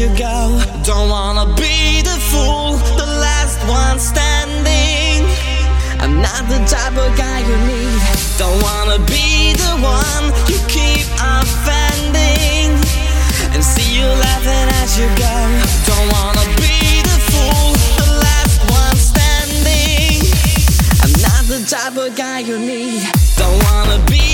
you go. Don't wanna be the fool, the last one standing. I'm not the type of guy you need. Don't wanna be the one you keep offending. And see you laughing as you go. Don't wanna be the fool, the last one standing. I'm not the type of guy you need. Don't wanna be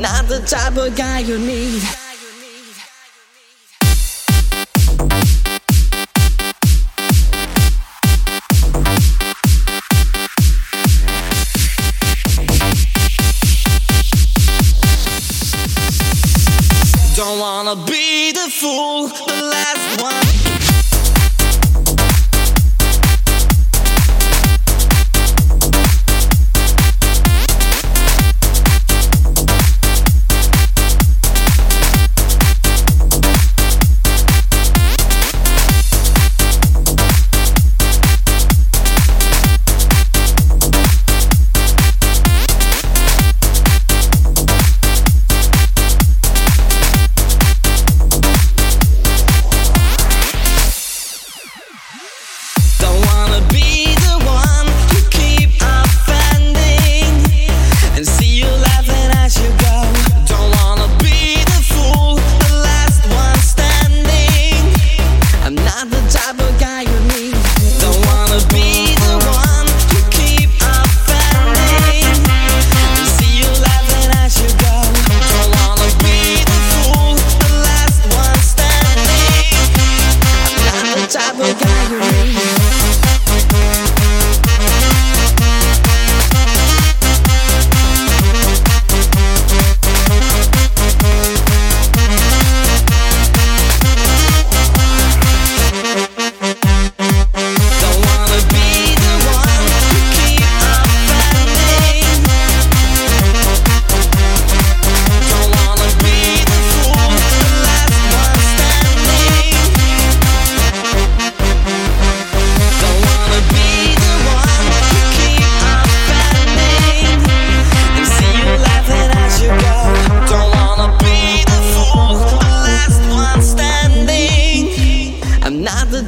Not the type of guy you need.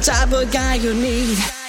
type of guy you need.